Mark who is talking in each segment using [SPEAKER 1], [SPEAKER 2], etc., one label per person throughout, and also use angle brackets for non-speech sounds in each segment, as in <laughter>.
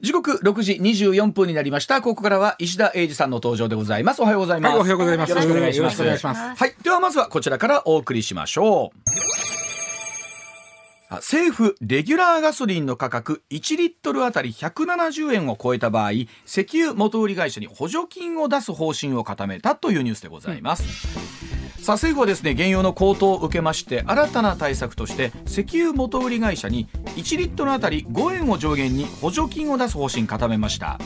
[SPEAKER 1] 時刻6時24分になりました。ここからは石田英二さんの登場でございます。おはようございます。
[SPEAKER 2] はいおはようございます
[SPEAKER 1] よろしくお願いします。
[SPEAKER 2] よろしくお願いします
[SPEAKER 1] はい。ではまずはこちらからお送りしましょう。あ政府レギュラーガソリンの価格1リットルあたり170円を超えた場合石油元売り会社に補助金を出す方針を固めたというニュースでございます、さあ政府はですね。原油の高騰を受けまして新たな対策として石油元売り会社に1リットルあたり5円を上限に補助金を出す方針固めました。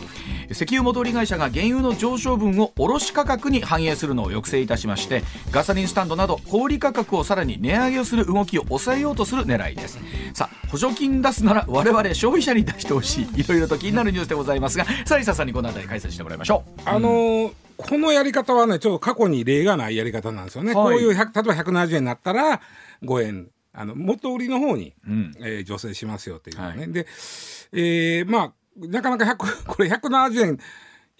[SPEAKER 1] 石油元売り会社が原油の上昇分を卸価格に反映するのを抑制いたしましてガソリンスタンドなど小売価格をさらに値上げをする動きを抑えようとする狙いです。さあ補助金出すなら我々消費者に出してほしい。いろいろと気になるニュースでございますがサリサさんにこの辺り解説してもらいましょう。
[SPEAKER 2] あのーこのやり方はねちょっと過去に例がないやり方なんですよね、
[SPEAKER 1] はい。
[SPEAKER 2] こういう100例えば170円になったら5円。あの元売りの方に、
[SPEAKER 1] ん。
[SPEAKER 2] えー助成しますよっていうのね、
[SPEAKER 1] は
[SPEAKER 2] で、えーまあなかなか100これ170円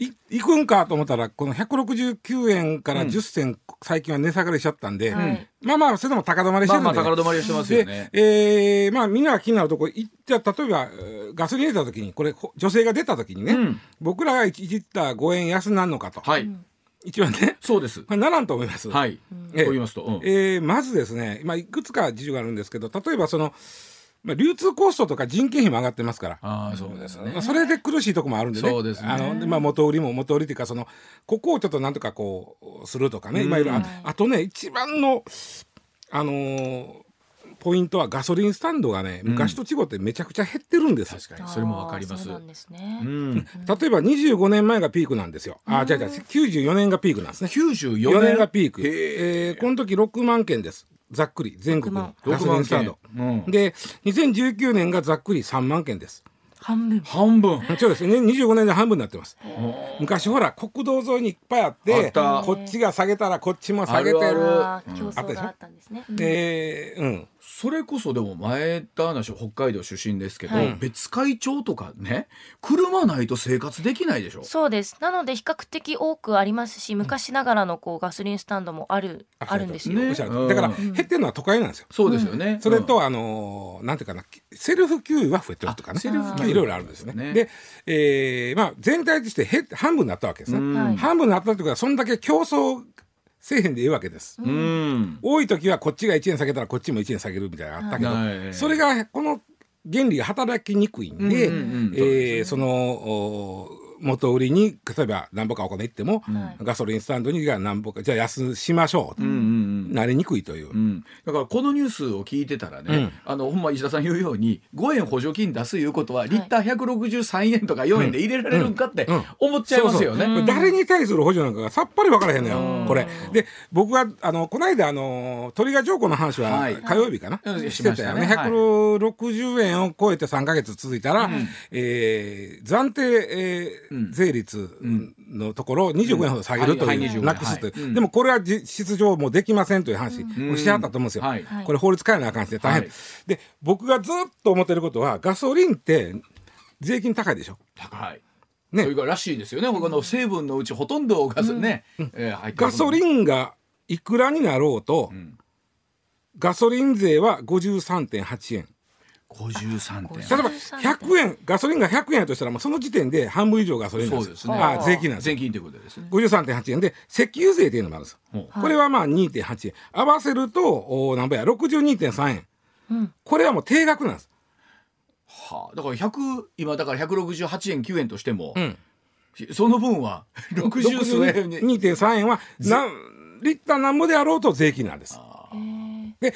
[SPEAKER 2] いいくんかと思ったらこの169円から10銭、最近は値下がりしちゃったんで、
[SPEAKER 3] はい。
[SPEAKER 2] まあまあそれでも高止まりしてるんで、
[SPEAKER 1] まあまあ高止まりしてますよね。
[SPEAKER 2] で、えーまあみんなが気になるとこいじゃあ例えばえーガソリン入れた時にこれほ女性が出た時にね、
[SPEAKER 1] うん。
[SPEAKER 2] 僕らが1リッター5円安なんのかと、
[SPEAKER 1] はい、
[SPEAKER 2] 一番ね。
[SPEAKER 1] そうです。
[SPEAKER 2] これならんと思います。
[SPEAKER 1] はい、
[SPEAKER 2] ええ
[SPEAKER 1] と言いますと、うん。
[SPEAKER 2] えーまずですね、まあ、いくつか事情があるんですけど例えばその、まあ、流通コストとか人件費も上がってますから。
[SPEAKER 1] ああそうですね。
[SPEAKER 2] まあ、それで苦しいとこもあるんでね。
[SPEAKER 1] そうですね。
[SPEAKER 2] あのでまあ、元売りも元売りっていうかそのここをちょっとなんとかこうするとかね、まあいろいろああとね一番の、あのーポイントはガソリンスタンドがね昔と違ってめちゃくちゃ減ってるんです、
[SPEAKER 1] 確かに。それもわかります。
[SPEAKER 3] あーそうなんですね。
[SPEAKER 1] うん。
[SPEAKER 2] 例えば25年前がピークなんですよ。あ違う違う94年がピークなんですね。
[SPEAKER 1] 94
[SPEAKER 2] 4
[SPEAKER 1] 年？
[SPEAKER 2] 年がピーク、
[SPEAKER 1] へ
[SPEAKER 2] えーこの時6万件ですざっくり全国の
[SPEAKER 3] 6
[SPEAKER 2] ガソリンスタンド、
[SPEAKER 1] 6万件。うん。
[SPEAKER 2] で2019年がざっくり3万件です。
[SPEAKER 3] 半分。
[SPEAKER 1] 半分。
[SPEAKER 2] そうです。ね25年で半分になってます。昔ほら国道沿いにいっぱいあって
[SPEAKER 1] あった。
[SPEAKER 2] こっちが下げたらこっちも下げて
[SPEAKER 1] ある。
[SPEAKER 3] あー競争があったんですね。
[SPEAKER 2] でうん
[SPEAKER 1] それこそでも前田話北海道出身ですけど、
[SPEAKER 3] はい。
[SPEAKER 1] 別海町とかね車ないと生活できないでしょ？
[SPEAKER 3] そうです。なので比較的多くありますし、昔ながらのこうガソリンスタンドもあるあるんですよ。
[SPEAKER 1] ね。
[SPEAKER 2] おっしゃる
[SPEAKER 1] うん。
[SPEAKER 2] だから減ってるのは都会なんですよ。
[SPEAKER 1] そうですよね、
[SPEAKER 2] それと、あのーなんていうかなセルフ給油は増えてるとかね。
[SPEAKER 1] あセルフ給油
[SPEAKER 2] まあいろいろあるんですよね。
[SPEAKER 1] ね。
[SPEAKER 2] で、えーまあ、全体として減半分になったわけですね。
[SPEAKER 1] うん。
[SPEAKER 3] はい
[SPEAKER 2] 半分になったということはそんだけ競争せえへんでいいわけです。
[SPEAKER 1] うん、うん
[SPEAKER 2] 多い時はこっちが1円下げたらこっちも1円下げるみたいなのがあったけど、
[SPEAKER 1] はい。
[SPEAKER 2] それがこの原理が働きにくいんで、
[SPEAKER 1] うんうんうん。
[SPEAKER 2] えーそのお元売りに例えば何ぼかお金いっても、ガソリンスタンドにが何ぼかじゃあ安しましょうと、
[SPEAKER 1] うんうん
[SPEAKER 2] なりにくいという。
[SPEAKER 1] うん、だからこのニュースを聞いてたらね、あのほんま石田さん言うように5円補助金出すいうことはリッター163円とか4円で入れられるんかって
[SPEAKER 2] うん。
[SPEAKER 1] 思っちゃいますよね。
[SPEAKER 2] 誰に対する補助なんかがさっぱり分からへんの
[SPEAKER 1] うん。
[SPEAKER 2] よ、これ。で、僕は、あの、この間、あの、トリガー条項の話は
[SPEAKER 1] はい。
[SPEAKER 2] 火曜日かな、
[SPEAKER 1] うん。
[SPEAKER 2] してたよね。
[SPEAKER 1] しましたね。はい。
[SPEAKER 2] 160円を超えて3か月続いたら、えー暫定、えー税率のところを25円ほど下げると
[SPEAKER 1] はい
[SPEAKER 2] う、
[SPEAKER 1] 25
[SPEAKER 2] なくすとい。う、でもこれは実質上もうできませんという話をしはったと思うんですよ。
[SPEAKER 1] はい。
[SPEAKER 2] これ法律変えなあかんしね大変、
[SPEAKER 1] はい
[SPEAKER 2] で、僕がずっと思ってることは、ガソリンって税金高いでしょ？
[SPEAKER 1] 高い。
[SPEAKER 2] ね。
[SPEAKER 1] それがらしいですよね。他の成分のうちほとんどガスね、え
[SPEAKER 2] ガソリンがいくらになろうと、
[SPEAKER 1] ん。
[SPEAKER 2] ガソリン税は53.8円
[SPEAKER 1] 53点。
[SPEAKER 2] 例えば100円ガソリンが100円やとしたらもうその時点で半分以上ガソリンなん
[SPEAKER 1] そうですね。
[SPEAKER 2] あ税金なんですよ。
[SPEAKER 1] 税金ということですね。
[SPEAKER 2] 53.8円。で石油税っていうのもあるんです
[SPEAKER 1] ほ
[SPEAKER 2] これはまあ2.8円。合わせるとおなんぼや？62.3円、これはもう定額なんです。
[SPEAKER 1] はあ、だから100今だから168円9円としても、
[SPEAKER 2] ん。
[SPEAKER 1] その分は <laughs> 60数円に。
[SPEAKER 2] 2.3円は何リッターなんぼであろうと税金なんです。で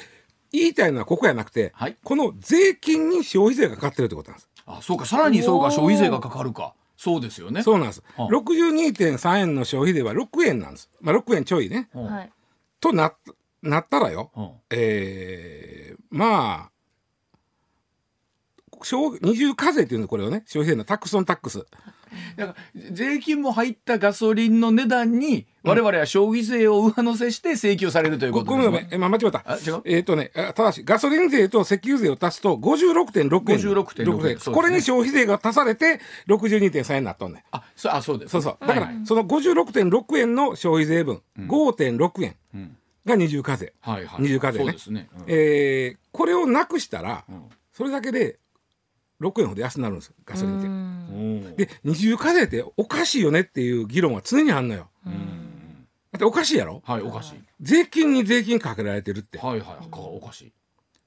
[SPEAKER 2] 言いたいのはここやなくて、
[SPEAKER 1] はい
[SPEAKER 2] この税金に消費税がかかってるってことなんです
[SPEAKER 1] あ、そうか、さらにそうか、消費税がかかるか。そうですよね。
[SPEAKER 2] そうなんです。
[SPEAKER 1] はあ
[SPEAKER 2] 62.3円の消費税は6円なんです。まあ6円ちょいね。
[SPEAKER 1] うん
[SPEAKER 3] はい。
[SPEAKER 2] とななったらよ、
[SPEAKER 1] うん
[SPEAKER 2] えーまあ消二重課税っていうのこれをね消費税のタックスオンタックス。
[SPEAKER 1] だから税金も入ったガソリンの値段に我々は消費税を上乗せして請求されるというこ
[SPEAKER 2] ごごめんごめん、
[SPEAKER 1] とですね。
[SPEAKER 2] えまあ、間違った
[SPEAKER 1] あ違う？
[SPEAKER 2] えっ、とね、あただし、ガソリン税と石油税を足すと56.6円。
[SPEAKER 1] 56.6円そうですね
[SPEAKER 2] これに消費税が足されて62.3円になっとんねん。
[SPEAKER 1] あ、そうあそうです。
[SPEAKER 2] そうそう。だから、その56.6円の消費税分、5.6円が二重課税。
[SPEAKER 1] はいはい。
[SPEAKER 2] 二重課税ね
[SPEAKER 1] そうですね。うん
[SPEAKER 2] えーこれをなくしたら、
[SPEAKER 1] ん
[SPEAKER 2] それだけで6円ほど安くなるんですよ、ガソリンって。
[SPEAKER 1] うん
[SPEAKER 2] で、二重課税っておかしいよねっていう議論は常にあんのよ。だっておかしいやろ？
[SPEAKER 1] はい、おかしい。
[SPEAKER 2] 税金に税金かけられてるって。
[SPEAKER 1] はいはい、かおかしい。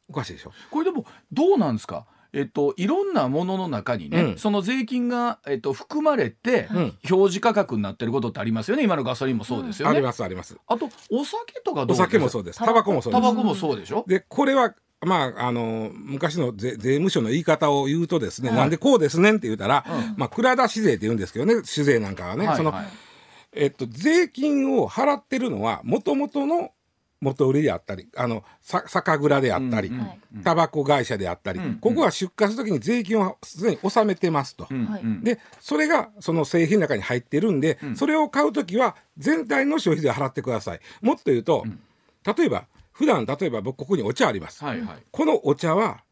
[SPEAKER 2] おかしいでしょ？
[SPEAKER 1] これでもどうなんですか？えっと、いろんなものの中にね、
[SPEAKER 2] うん
[SPEAKER 1] その税金が、えっと、含まれて、
[SPEAKER 2] ん
[SPEAKER 1] 表示価格になってることってありますよね今のガソリンもそうですよね、
[SPEAKER 2] ありますあります。
[SPEAKER 1] あとお酒とかどう
[SPEAKER 2] お酒もそうです。タバコもそうです。
[SPEAKER 1] タバコもそうでしょ、
[SPEAKER 2] で、これは、まあ、あの、昔の税税務署の言い方を言うとですね、
[SPEAKER 1] はい。
[SPEAKER 2] なんでこうですねんって言うたら、
[SPEAKER 1] うん。
[SPEAKER 2] まあ、蔵出し税って言うんですけどね、酒税なんかはね、その、
[SPEAKER 1] はい。はい
[SPEAKER 2] えっと、税金を払ってるのは、もともとの元売りであったり、あの、さ酒蔵であったり
[SPEAKER 1] うん
[SPEAKER 3] はい、
[SPEAKER 2] タバコ会社であったり、
[SPEAKER 1] うん
[SPEAKER 2] ここは出荷するときに税金をすでに納めてますと。
[SPEAKER 1] うん
[SPEAKER 3] はい。
[SPEAKER 1] うん
[SPEAKER 2] で、それがその製品の中に入ってるんで、
[SPEAKER 1] ん。
[SPEAKER 2] それを買うときは全体の消費税を払ってください。もっと言うと、例えば、普段例えば僕ここにお茶あります。
[SPEAKER 1] はいはい。
[SPEAKER 2] このお茶は、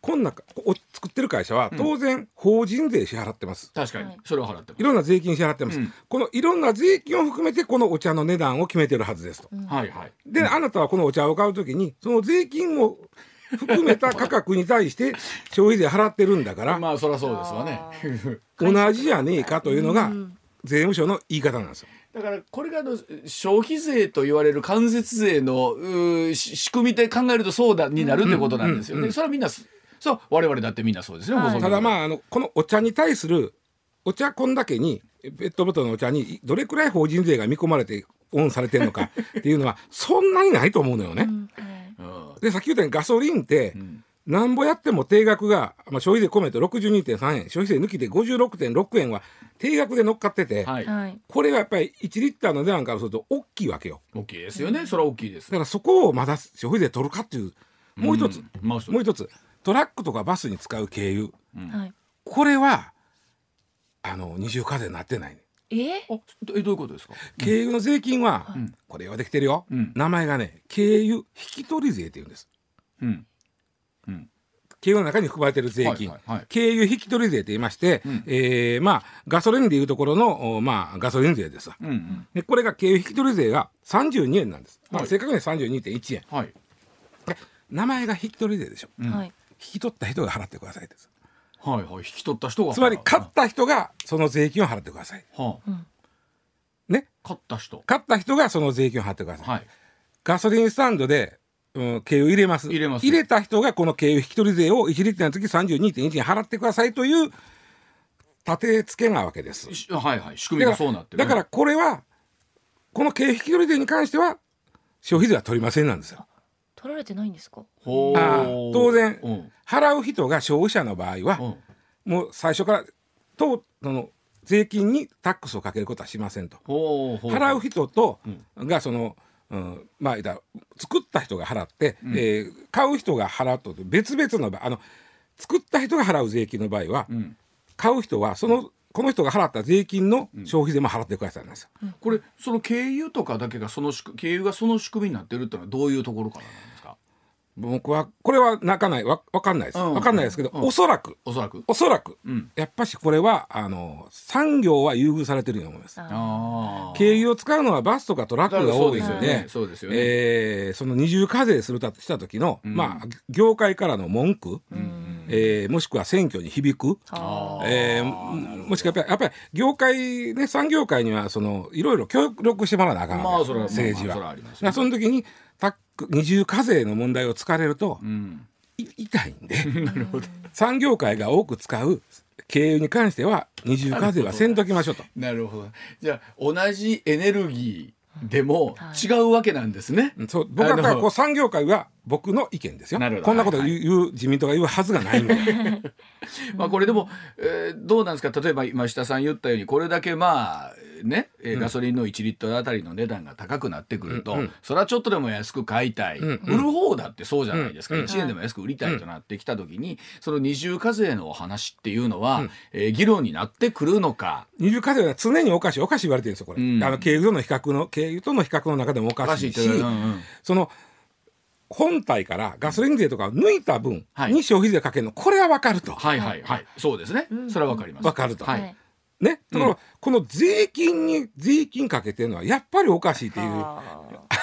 [SPEAKER 2] こんなお作ってる会社は当然法人税支払ってます。
[SPEAKER 1] 確かに。
[SPEAKER 3] はい。
[SPEAKER 1] それを払ってます。
[SPEAKER 2] いろんな税金支払ってます、
[SPEAKER 1] うん。
[SPEAKER 2] このいろんな税金を含めてこのお茶の値段を決めてるはずですと。
[SPEAKER 1] はいはい。
[SPEAKER 2] で、あなたはこのお茶を買うときに、その税金を含めた価格に対して消費税払ってるんだから、
[SPEAKER 1] まあそりゃそうですわね。
[SPEAKER 2] 同じじゃねえかというのが税務署の言い方なんですよ。
[SPEAKER 1] だからこれがあの消費税と言われる間接税の仕組みで考えるとそうだになるってことなんですよ。ね、それはみんなすそう我々だってみんなそうですね、
[SPEAKER 3] はい。
[SPEAKER 2] ただまああのこのお茶に対するお茶こんだけにペットボトルのお茶にどれくらい法人税が見込まれてオンされてるのかっていうのはそんなにないと思うのよね。
[SPEAKER 3] うん。はい
[SPEAKER 1] うん
[SPEAKER 2] でさっき言ったようにガソリンって
[SPEAKER 1] ん
[SPEAKER 2] なんぼやっても定額が、まあ、消費税込めて62.3円。消費税抜きで56.6円は定額で乗っかってて、
[SPEAKER 1] はい、
[SPEAKER 3] はい。
[SPEAKER 2] これはやっぱり1リッターの値段からすると大きいわけよ。
[SPEAKER 1] 大きいですよね。それは大きいです。
[SPEAKER 2] だからそこをまだ消費税取るかっていうもう一つ、
[SPEAKER 1] んまあそう。
[SPEAKER 2] もう一つ。トラックとかバスに使う軽油
[SPEAKER 3] はい。
[SPEAKER 2] これはあの二重課税になってない、ね、
[SPEAKER 3] え
[SPEAKER 1] えどういうことですか？
[SPEAKER 2] 軽油の税金は、
[SPEAKER 1] ん。
[SPEAKER 2] これはできてるよ、
[SPEAKER 1] うん。
[SPEAKER 2] 名前がね軽油引き取り税って言うんです。
[SPEAKER 1] うんうん。
[SPEAKER 2] 軽油の中に含まれてる税金、
[SPEAKER 1] はいはいはい。
[SPEAKER 2] 軽油引き取り税と言いまして、
[SPEAKER 1] うん。
[SPEAKER 2] えーまあガソリンでいうところの、おまあ、ガソリン税ですわ。
[SPEAKER 1] うんうん。
[SPEAKER 2] でこれが軽油引き取り税が32円なんです、まあ、
[SPEAKER 1] はい
[SPEAKER 2] 正確には32.1円
[SPEAKER 1] はい。
[SPEAKER 2] 名前が引き取り税でしょ、
[SPEAKER 1] うん。
[SPEAKER 3] はい。
[SPEAKER 2] 引き取った人が払ってくださいです
[SPEAKER 1] はいはい。引き取った人が
[SPEAKER 2] つまり買った人がその税金を払ってください。
[SPEAKER 1] はあ。
[SPEAKER 2] ね。
[SPEAKER 1] 買った人。
[SPEAKER 2] 買った人がその税金を払ってください、
[SPEAKER 1] はい。
[SPEAKER 2] ガソリンスタンドで、うん、軽油入れます。
[SPEAKER 1] 入れます。
[SPEAKER 2] 入れた人がこの軽油引き取り税を1リッターの時32.1円払ってくださいという立て付けなわけです。
[SPEAKER 1] しはいはい。仕組みがそうなってる。
[SPEAKER 2] だからこれはこの軽油引き取り税に関しては消費税は取りませんなんですよ。
[SPEAKER 3] 取られてないんですか？
[SPEAKER 2] あー当然
[SPEAKER 1] うん。
[SPEAKER 2] 払う人が消費者の場合は、
[SPEAKER 1] うん。
[SPEAKER 2] もう最初からとその税金にタックスをかけることはしませんと。
[SPEAKER 1] ほうほう
[SPEAKER 2] 払う人と、がその、うん、まあ作った人が払って、えー買う人が払うと別々の場合あの作った人が払う税金の場合は、
[SPEAKER 1] ん。
[SPEAKER 2] 買う人はそのこの人が払った税金の消費税も払ってくださいなんですよ。
[SPEAKER 1] これその軽油とかだけがその仕組軽油がその仕組みになってるってのはどういうところからなんですか？
[SPEAKER 2] 僕はこれは泣かない。わわかんないです、
[SPEAKER 1] うん。
[SPEAKER 2] わかんないですけど、
[SPEAKER 1] うん。
[SPEAKER 2] おそらく。
[SPEAKER 1] おそらく。
[SPEAKER 2] おそらく、
[SPEAKER 1] うん。
[SPEAKER 2] やっぱしこれはあの産業は優遇されてるように思います。
[SPEAKER 3] あ
[SPEAKER 2] 軽油を使うのはバスとかトラックが多いので
[SPEAKER 1] そうで。すよね。そうですよね。
[SPEAKER 2] えーその二重課税するとした時の、まあ業界からの文句、えーもしくは選挙に響く、
[SPEAKER 3] あ
[SPEAKER 2] えーももしくはやっぱりやっぱり業界ね産業界にはそのいろいろ協力してもらわなあかんわけ
[SPEAKER 1] まあそれは
[SPEAKER 2] 政治は。
[SPEAKER 1] まあまあそれはありますよ
[SPEAKER 2] だからその時にタック二重課税の問題を突かれると、
[SPEAKER 1] うん。
[SPEAKER 2] い痛いんで。<laughs> 産業界が多く使う軽油に関しては二重課税はせんときましょうと。
[SPEAKER 1] なるほど。じゃあ同じエネルギーでも
[SPEAKER 3] はい。
[SPEAKER 1] 違うわけなんですね、
[SPEAKER 2] そう。僕はこう産業界は僕の意見ですよ。
[SPEAKER 1] なるほど。
[SPEAKER 2] こんなこと言う,、
[SPEAKER 1] はい
[SPEAKER 2] 自民党が言うはずがない。<laughs>
[SPEAKER 1] まあこれでも、えーどうなんですか？例えば今下さん言ったようにこれだけまあね、えーガソリンの1リットルあたりの値段が高くなってくると、
[SPEAKER 2] うんうん。
[SPEAKER 1] それはちょっとでも安く買いたい、
[SPEAKER 2] うんうん。
[SPEAKER 1] 売る方だってそうじゃないですか、
[SPEAKER 2] うん。うん
[SPEAKER 1] 1円でも安く売りたいとなってきた時に、その二重課税のお話っていうのは、
[SPEAKER 2] うん。
[SPEAKER 1] えー議論になってくるのか。
[SPEAKER 2] 二重課税は常におかしいおかしい言われてるんですよこれ、
[SPEAKER 1] うん。
[SPEAKER 2] あの経由との比較の経由との比較の中でもおかしいし
[SPEAKER 1] うんうん。
[SPEAKER 2] その本体からガソリン税とかを抜いた分
[SPEAKER 1] はい。
[SPEAKER 2] に消費税かけるのこれは分かると、
[SPEAKER 1] はいはいはい、そうですね、
[SPEAKER 3] うん。
[SPEAKER 1] それはわかります。
[SPEAKER 2] 分かると、
[SPEAKER 1] はい。
[SPEAKER 3] はい
[SPEAKER 2] ね。ところが
[SPEAKER 1] うん
[SPEAKER 2] この税金に税金かけてるのはやっぱりおかしいっていう。
[SPEAKER 3] はあ。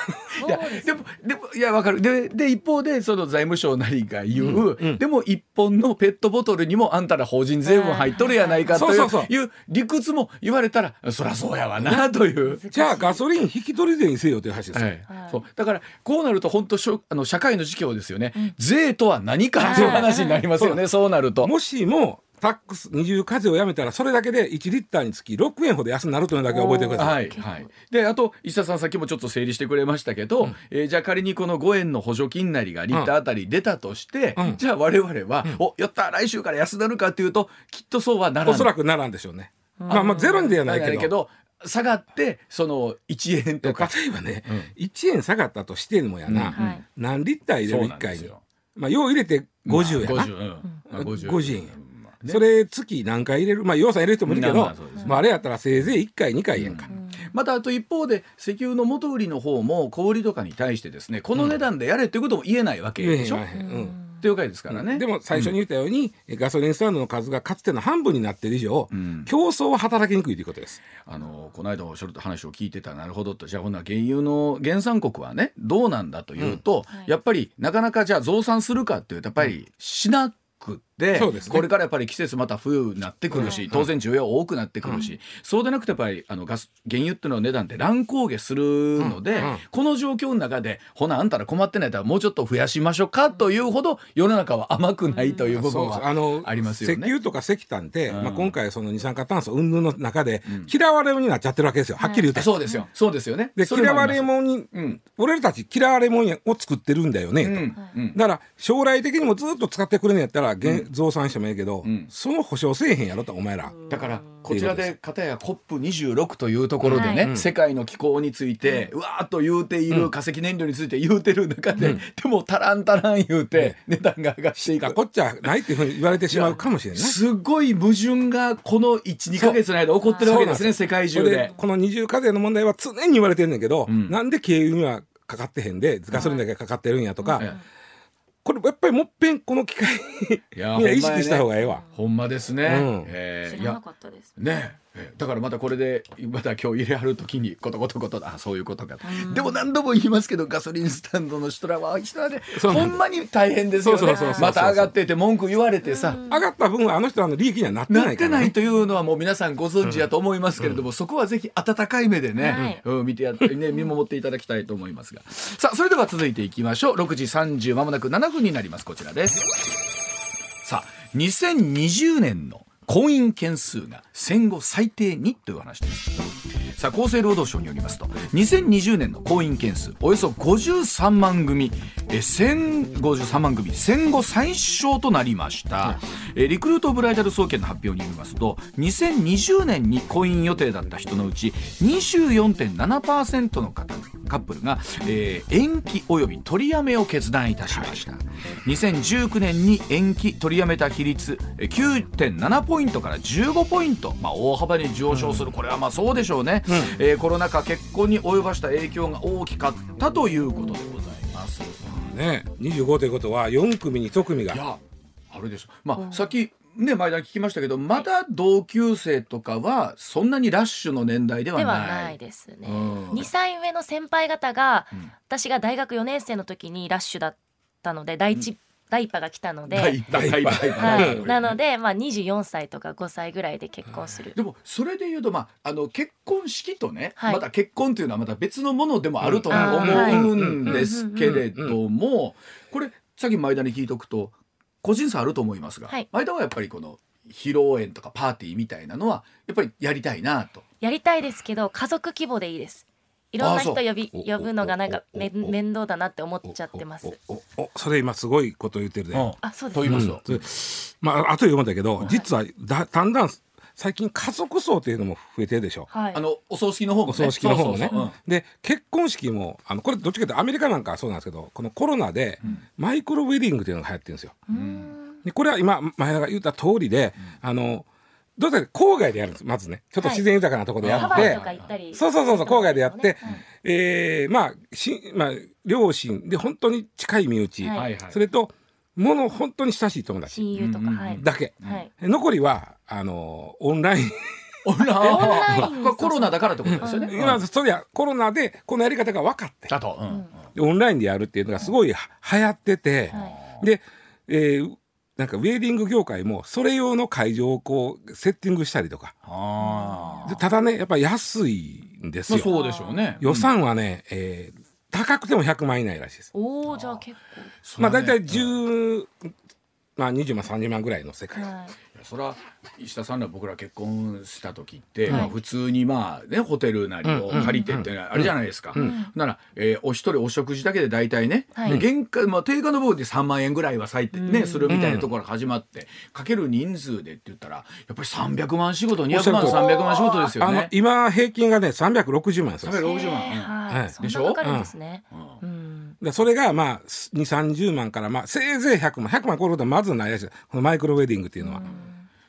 [SPEAKER 3] <laughs>
[SPEAKER 1] いや
[SPEAKER 3] で
[SPEAKER 1] もでもいやわかる。でで一方でその財務省なりが言う、
[SPEAKER 2] うんうん。
[SPEAKER 1] でも一本のペットボトルにもあんたら法人税分入っとるやないかという,、理屈も言われたらそりゃそうやわなという。<laughs>
[SPEAKER 2] じゃあガソリン引き取り税にせよという話ですよ、
[SPEAKER 1] はい
[SPEAKER 3] はい。
[SPEAKER 1] そう。だからこうなると本当しょあの社会の事業ですよね、税とは何かっていう話になりますよね、そうなると。
[SPEAKER 2] もしもタックス二重課税をやめたらそれだけで1リッターにつき6円ほど安くなるというのだけ覚えてください。
[SPEAKER 1] はい。はい、であと石田さんさっきもちょっと整理してくれましたけど、えーじゃあ仮にこの5円の補助金なりがリッターあたり出たとして、
[SPEAKER 2] うん。
[SPEAKER 1] じゃあ我々は、おやった来週から安なるかっていうときっとそうはならない。
[SPEAKER 2] おそらくならんでしょうね。まあまあゼロにではないけど。
[SPEAKER 1] けど下がってその1円とか。
[SPEAKER 2] 例えばね、1円下がったとしてもやな、
[SPEAKER 1] うん。
[SPEAKER 3] はい
[SPEAKER 2] 何リッター入れる？
[SPEAKER 1] そう
[SPEAKER 2] 1回に。まあよう入れて50やな。
[SPEAKER 1] 50うん。まあ50
[SPEAKER 2] 50円や
[SPEAKER 1] まあね。
[SPEAKER 2] それ月何回入れる？まあ要さん入れる人もいるけど、
[SPEAKER 1] まあまあ
[SPEAKER 2] れやったらせいぜい1回2回やんか。
[SPEAKER 1] またあと一方で石油の元売りの方も小売りとかに対してですねこの値段でやれっていうことも言えないわけでしょ、
[SPEAKER 2] 言えへんうん。
[SPEAKER 1] っていう回ですからね。
[SPEAKER 2] でも最初に言ったように、ガソリンスタンドの数がかつての半分になってる以上、
[SPEAKER 1] ん。
[SPEAKER 2] 競争は働きにくいということです。
[SPEAKER 1] あのこの間おっしゃる話を聞いてたなるほどと。じゃあほんなら原油の原産国はねどうなんだというと、
[SPEAKER 3] はい。
[SPEAKER 1] やっぱりなかなかじゃあ増産するかっていうとやっぱりしなく
[SPEAKER 2] ね。
[SPEAKER 1] これからやっぱり季節また冬になってくるし、当然需要多くなってくるし、そうでなくてやっぱりあのガス原油っていうのは値段って乱高下するので、
[SPEAKER 2] うんうん。
[SPEAKER 1] この状況の中でほなあんたら困ってないからもうちょっと増やしましょうかというほど世の中は甘くないという部分は
[SPEAKER 2] の
[SPEAKER 1] ありますよね。
[SPEAKER 2] 石油とか石炭って、
[SPEAKER 1] うん。
[SPEAKER 2] まあ、今回その二酸化炭素云々の中で、嫌われ者になっちゃってるわけですよ。はっきり言うと。
[SPEAKER 1] そうですよ。そうですよね。
[SPEAKER 2] で嫌われ者に、
[SPEAKER 1] うん。
[SPEAKER 2] 俺たち嫌われ者を作ってるんだよね、と。
[SPEAKER 1] うん。うん。
[SPEAKER 2] だから将来的にもずっと使ってくれんやったら、現増産してもいいけど、
[SPEAKER 1] ん。
[SPEAKER 2] その保証せえへんやろとお前ら。
[SPEAKER 1] だからこちらで片や COP26 というところでね、
[SPEAKER 3] はい。
[SPEAKER 1] 世界の気候について、うわーっと言うている化石燃料について言うてる中で、でもタランタラン言うて値段が上がっていく。
[SPEAKER 2] だこっちゃないっていうふうに言われてしまうかもしれな。い。
[SPEAKER 1] すごい矛盾がこの12か月の間起こってるわけですね世界中で。
[SPEAKER 2] この二重課税の問題は常に言われてるんだけど、
[SPEAKER 1] ん。
[SPEAKER 2] なんで軽油にはかかってへんでガソリンだけかかってるんやとか、
[SPEAKER 1] はい
[SPEAKER 2] これやっぱりもっぺんこの機会
[SPEAKER 1] いや
[SPEAKER 2] 意識した方がええわ。
[SPEAKER 1] ほんまですね。
[SPEAKER 2] うん
[SPEAKER 3] 知らなかったです。
[SPEAKER 1] ねえだからまたこれでまた今日入れはる時にことことことあそういうことかと、でも何度も言いますけどガソリンスタンドの人らは人はね
[SPEAKER 2] そう
[SPEAKER 1] ほんまに大変ですよね。また上がってて文句言われてさ、
[SPEAKER 2] 上がった分はあの人らの利益にはなって
[SPEAKER 1] な
[SPEAKER 2] ないから、ね。
[SPEAKER 1] ってない。というのはもう皆さんご存知やと思いますけれども、そこはぜひ温かい目でね、
[SPEAKER 3] はい。
[SPEAKER 1] うん見てやってね見守っていただきたいと思いますが。さあそれでは続いていきましょう。6時30まもなく7分になります。こちらです。さあ2020年の婚姻件数が戦後最低にという話です。さあ厚生労働省によりますと2020年の婚姻件数およそ53万組。え1053万組戦後最小となりました、えリクルートブライダル総研の発表によりますと2020年に婚姻予定だった人のうち24.7%の方カップルが、えー延期及び取りやめを決断いたしました。2019年に延期取りやめた比率えー9.7ポイントから15ポイント、まあ、大幅に上昇する。これはまあそうでしょうね、えーコロナ禍結婚に及ばした影響が大きかったということでございます。
[SPEAKER 2] ね、25ということは4組に1組が。
[SPEAKER 1] いやあるでしょ。まあさっきね前田に聞きましたけどまだ同級生とかはそんなにラッシュの年代では
[SPEAKER 3] で
[SPEAKER 1] ない。
[SPEAKER 3] はないですね。
[SPEAKER 1] うん。
[SPEAKER 3] 2歳上の先輩方が、
[SPEAKER 1] ん。
[SPEAKER 3] 私が大学4年生の時にラッシュだったので第一、第一波が来たので、はい、なので、まあ、24歳とか5歳ぐらいで結婚する。
[SPEAKER 1] でもそれで言うと、まあ、あの結婚式とね、
[SPEAKER 3] はい。
[SPEAKER 1] また結婚というのはまた別のものでもあると思うんですけれどもこれさっき前田に聞いとくと個人差あると思いますが、
[SPEAKER 3] はい。
[SPEAKER 1] 前田はやっぱりこの披露宴とかパーティーみたいなのはやっぱりやりたいなと。
[SPEAKER 3] やりたいですけど家族規模でいいです。いろんな人呼び呼ぶのがなんかめ面倒だなって思っちゃってます。
[SPEAKER 2] それ今すごいこと言ってるで、
[SPEAKER 1] うん
[SPEAKER 3] あそうです
[SPEAKER 1] と言いますと、
[SPEAKER 2] まあ後で読むんだけど実はだだんだん最近家族葬っていうのも増えてるでしょ。
[SPEAKER 3] はい
[SPEAKER 1] あのお葬式の方もね
[SPEAKER 2] お葬式の方もねで結婚式もあのこれどっちかというとアメリカなんかはそうなんですけどこのコロナでマイクロウェディングっていうのが流行ってるんですよ。
[SPEAKER 3] うん
[SPEAKER 2] でこれは今前田が言った通りで、あのどうせ郊外でやるんです。まずね。ちょっと自然豊かなところでやって、
[SPEAKER 3] ハワイとか行ったり。
[SPEAKER 2] そうそうそうそう郊外でやって、
[SPEAKER 3] はい
[SPEAKER 2] えーまあし、まあ、両親。で本当に近い身内、
[SPEAKER 3] はい。
[SPEAKER 2] それともの本当に親しい友達。
[SPEAKER 3] 親友とか、
[SPEAKER 2] だけ、
[SPEAKER 3] はい。
[SPEAKER 2] 残りはあのオンライン。
[SPEAKER 1] オンライン。
[SPEAKER 3] オンライン <laughs>
[SPEAKER 1] これコロナだからってことですよね、
[SPEAKER 2] 今そりゃコロナでこのやり方が分かって。
[SPEAKER 1] だと、うん。
[SPEAKER 2] でオンラインでやるっていうのがすごいは流行ってて、
[SPEAKER 3] はい。
[SPEAKER 2] で、えーなんかウェディング業界もそれ用の会場をこうセッティングしたりとか。
[SPEAKER 1] あ
[SPEAKER 2] でただねやっぱり安いんですよ、
[SPEAKER 1] まあそうでしょうね。
[SPEAKER 2] 予算はね、えー高くても100万以内らしいです、
[SPEAKER 3] おおじゃあ結
[SPEAKER 2] まあ大体10まあ20万30万ぐらいの世界、
[SPEAKER 3] 構はい
[SPEAKER 1] それは石田さんら僕ら結婚した時って、
[SPEAKER 3] はい。
[SPEAKER 1] まあ、普通にまあねホテルなりを借りてってあれじゃないですか、なら、えーお一人お食事だけで大体ね、
[SPEAKER 3] はい。
[SPEAKER 1] で原価、まあ、定価の部分で3万円ぐらいは最低ね、するみたいなところから始まってかける人数でって言ったらやっぱり300万仕事200万
[SPEAKER 2] おっしゃる通り
[SPEAKER 1] 300万仕事ですよ
[SPEAKER 2] あの
[SPEAKER 1] ね。
[SPEAKER 2] 今平均がね360万ですよ。
[SPEAKER 1] 360万、
[SPEAKER 3] えー
[SPEAKER 2] は
[SPEAKER 3] はい。
[SPEAKER 1] でしょ？うん。
[SPEAKER 2] でそれがまあ2 3 0万からまあせいぜい100万100万超えることはまずないらしいです。このマイクロウェディングっていうのは。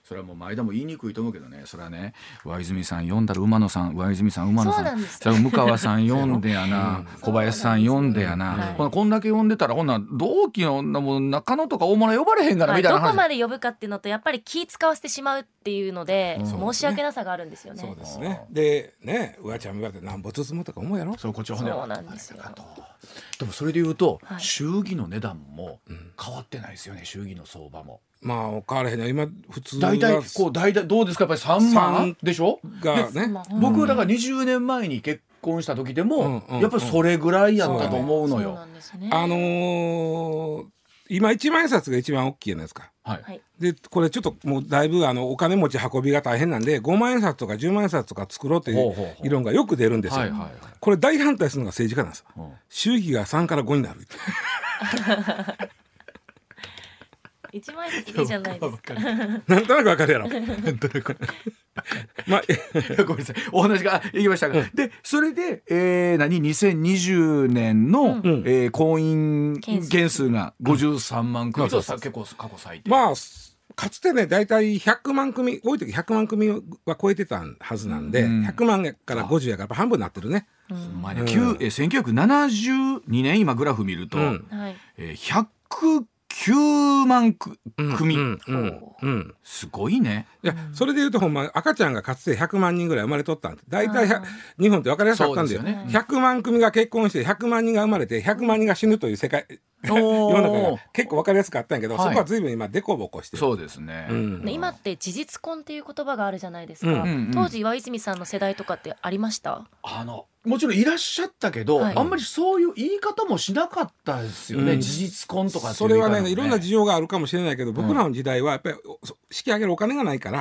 [SPEAKER 1] それはもう前田も言いにくいと思うけどね。それはね。上泉さん読んだら馬野さん。上泉さん馬野さ
[SPEAKER 3] そうんなんです
[SPEAKER 1] それ向川さん読んでやな。小林さん読んでやな、
[SPEAKER 3] はい
[SPEAKER 1] ほなこんだけ読んでたらほんなら同期のもう中野とか大物呼ばれへんから
[SPEAKER 3] はい、
[SPEAKER 1] みたいな話、
[SPEAKER 3] どこまで呼ぶかっていうのとやっぱり気使わせてしまうっていうので、申し訳なさがあるんですよね。
[SPEAKER 2] そうですね。でね、うわちゃんも言われてなんぼ包むとか思うやろ？
[SPEAKER 1] そうこっちの方
[SPEAKER 3] そうなんですよ。
[SPEAKER 1] でもそれで言うと、
[SPEAKER 3] はい
[SPEAKER 1] 祝儀の値段も変わってないですよね祝儀の相場も
[SPEAKER 2] まあ変わらへんね。今普通
[SPEAKER 1] 大体こう大体どうですか？やっぱり3万？
[SPEAKER 2] 三
[SPEAKER 1] でしょ？
[SPEAKER 2] がね。
[SPEAKER 3] まあ
[SPEAKER 1] 僕だから20年前に結婚した時でも、
[SPEAKER 2] うんうん
[SPEAKER 1] やっぱりそれぐらいやったと思うのよ。
[SPEAKER 2] あのー今一万円札が一番大きいじゃないですか。
[SPEAKER 1] はい
[SPEAKER 3] はい。
[SPEAKER 2] でこれちょっともうだいぶあのお金持ち運びが大変なんで5万円札とか10万円札とか作ろうという議論がよく出るんですよ。
[SPEAKER 1] はいはいはい
[SPEAKER 2] これ大反対するのが政治家なんですよ。
[SPEAKER 1] うん
[SPEAKER 2] 収益が3から5になる。<laughs>
[SPEAKER 3] 一万円いいじゃないですか。<laughs>
[SPEAKER 2] なんとなくわかるやろ。<laughs> まあ <laughs>
[SPEAKER 1] ごめんなさい。お話がいきましたが、でそれで、えー、何？2020年の、
[SPEAKER 2] ん。
[SPEAKER 1] えー婚姻
[SPEAKER 3] 件数。
[SPEAKER 1] が53万組
[SPEAKER 2] う
[SPEAKER 1] 結構過去最低、
[SPEAKER 2] まあかつてね大体100万組多い時100万組は超えてたはずなんで、
[SPEAKER 1] うん。
[SPEAKER 2] 100万から50やからやっぱ半分になってるね。
[SPEAKER 1] ほん。まにね旧えー1972年今グラフ見ると、
[SPEAKER 2] うん。
[SPEAKER 3] はい。
[SPEAKER 1] えー、109万く組、
[SPEAKER 2] うんうんうん。
[SPEAKER 1] すごいね
[SPEAKER 2] いやそれでいうとほんま赤ちゃんがかつて100万人ぐらい生まれとったんで大体100日本って分かりやすかったんで
[SPEAKER 1] そうですよね。
[SPEAKER 2] 100万組が結婚して100万人が生まれて100万人が死ぬという世界 <laughs> 世の中が結構分かりやすかったんやけど、
[SPEAKER 1] はい。
[SPEAKER 2] そこは随分今デコボコしてる。
[SPEAKER 1] そうですね、
[SPEAKER 2] うん。
[SPEAKER 3] で今って事実婚っていう言葉があるじゃないですか。
[SPEAKER 2] うん。
[SPEAKER 1] うんうん。
[SPEAKER 3] 当時岩泉さんの世代とかってありました？
[SPEAKER 1] あのもちろんいらっしゃったけど、
[SPEAKER 3] はい。
[SPEAKER 1] あんまりそういう言い方もしなかったですよね、
[SPEAKER 2] うん。
[SPEAKER 1] 事実婚とかってい
[SPEAKER 2] そうれはねいろんな事情があるかもしれないけど僕らの時代はやっぱり引き上げるお金がないから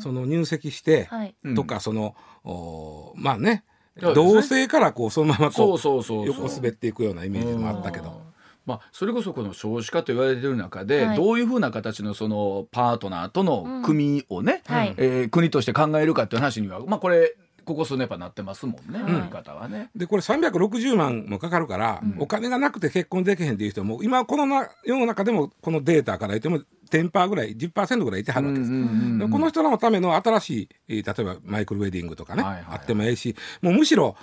[SPEAKER 2] その入籍してとかそのおまあ
[SPEAKER 1] ね
[SPEAKER 2] 同性からこうそのまま
[SPEAKER 1] そう
[SPEAKER 2] こう
[SPEAKER 1] そうそうそう。
[SPEAKER 2] 横滑っていくようなイメージもあったけど。
[SPEAKER 1] まあ、それこそこの少子化と言われてる中で、
[SPEAKER 3] はい。
[SPEAKER 1] どういうふうな形のそのパートナーとの組をね、
[SPEAKER 3] はい。
[SPEAKER 1] えー国として考えるかっていう話には、まあ、これここ数年やっぱなってますもんね、
[SPEAKER 3] はい
[SPEAKER 1] 言い方はね。
[SPEAKER 2] でこれ360万もかかるから、お金がなくて結婚できへんっていう人も今このな世の中でもこのデータから言っても10%ぐらい10%ぐらいいてはるわけです。この人らのための新しいえー例えばマイクロウェディングとかね、
[SPEAKER 1] はいはいはい
[SPEAKER 2] あってもええしもうむしろ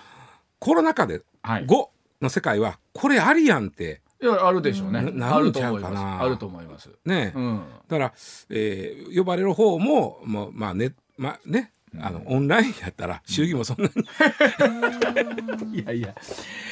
[SPEAKER 2] コロナ禍で
[SPEAKER 1] はい
[SPEAKER 2] 5の世界はこれありやんって
[SPEAKER 1] いやあるでしょうね。
[SPEAKER 2] ななるん。ちゃうかな
[SPEAKER 1] あると思います。
[SPEAKER 2] ね、
[SPEAKER 1] うん。
[SPEAKER 2] だから、えー呼ばれる方ももうまあねまあねあのオンラインやったら祝儀もそんなに、<laughs>
[SPEAKER 1] いやいや。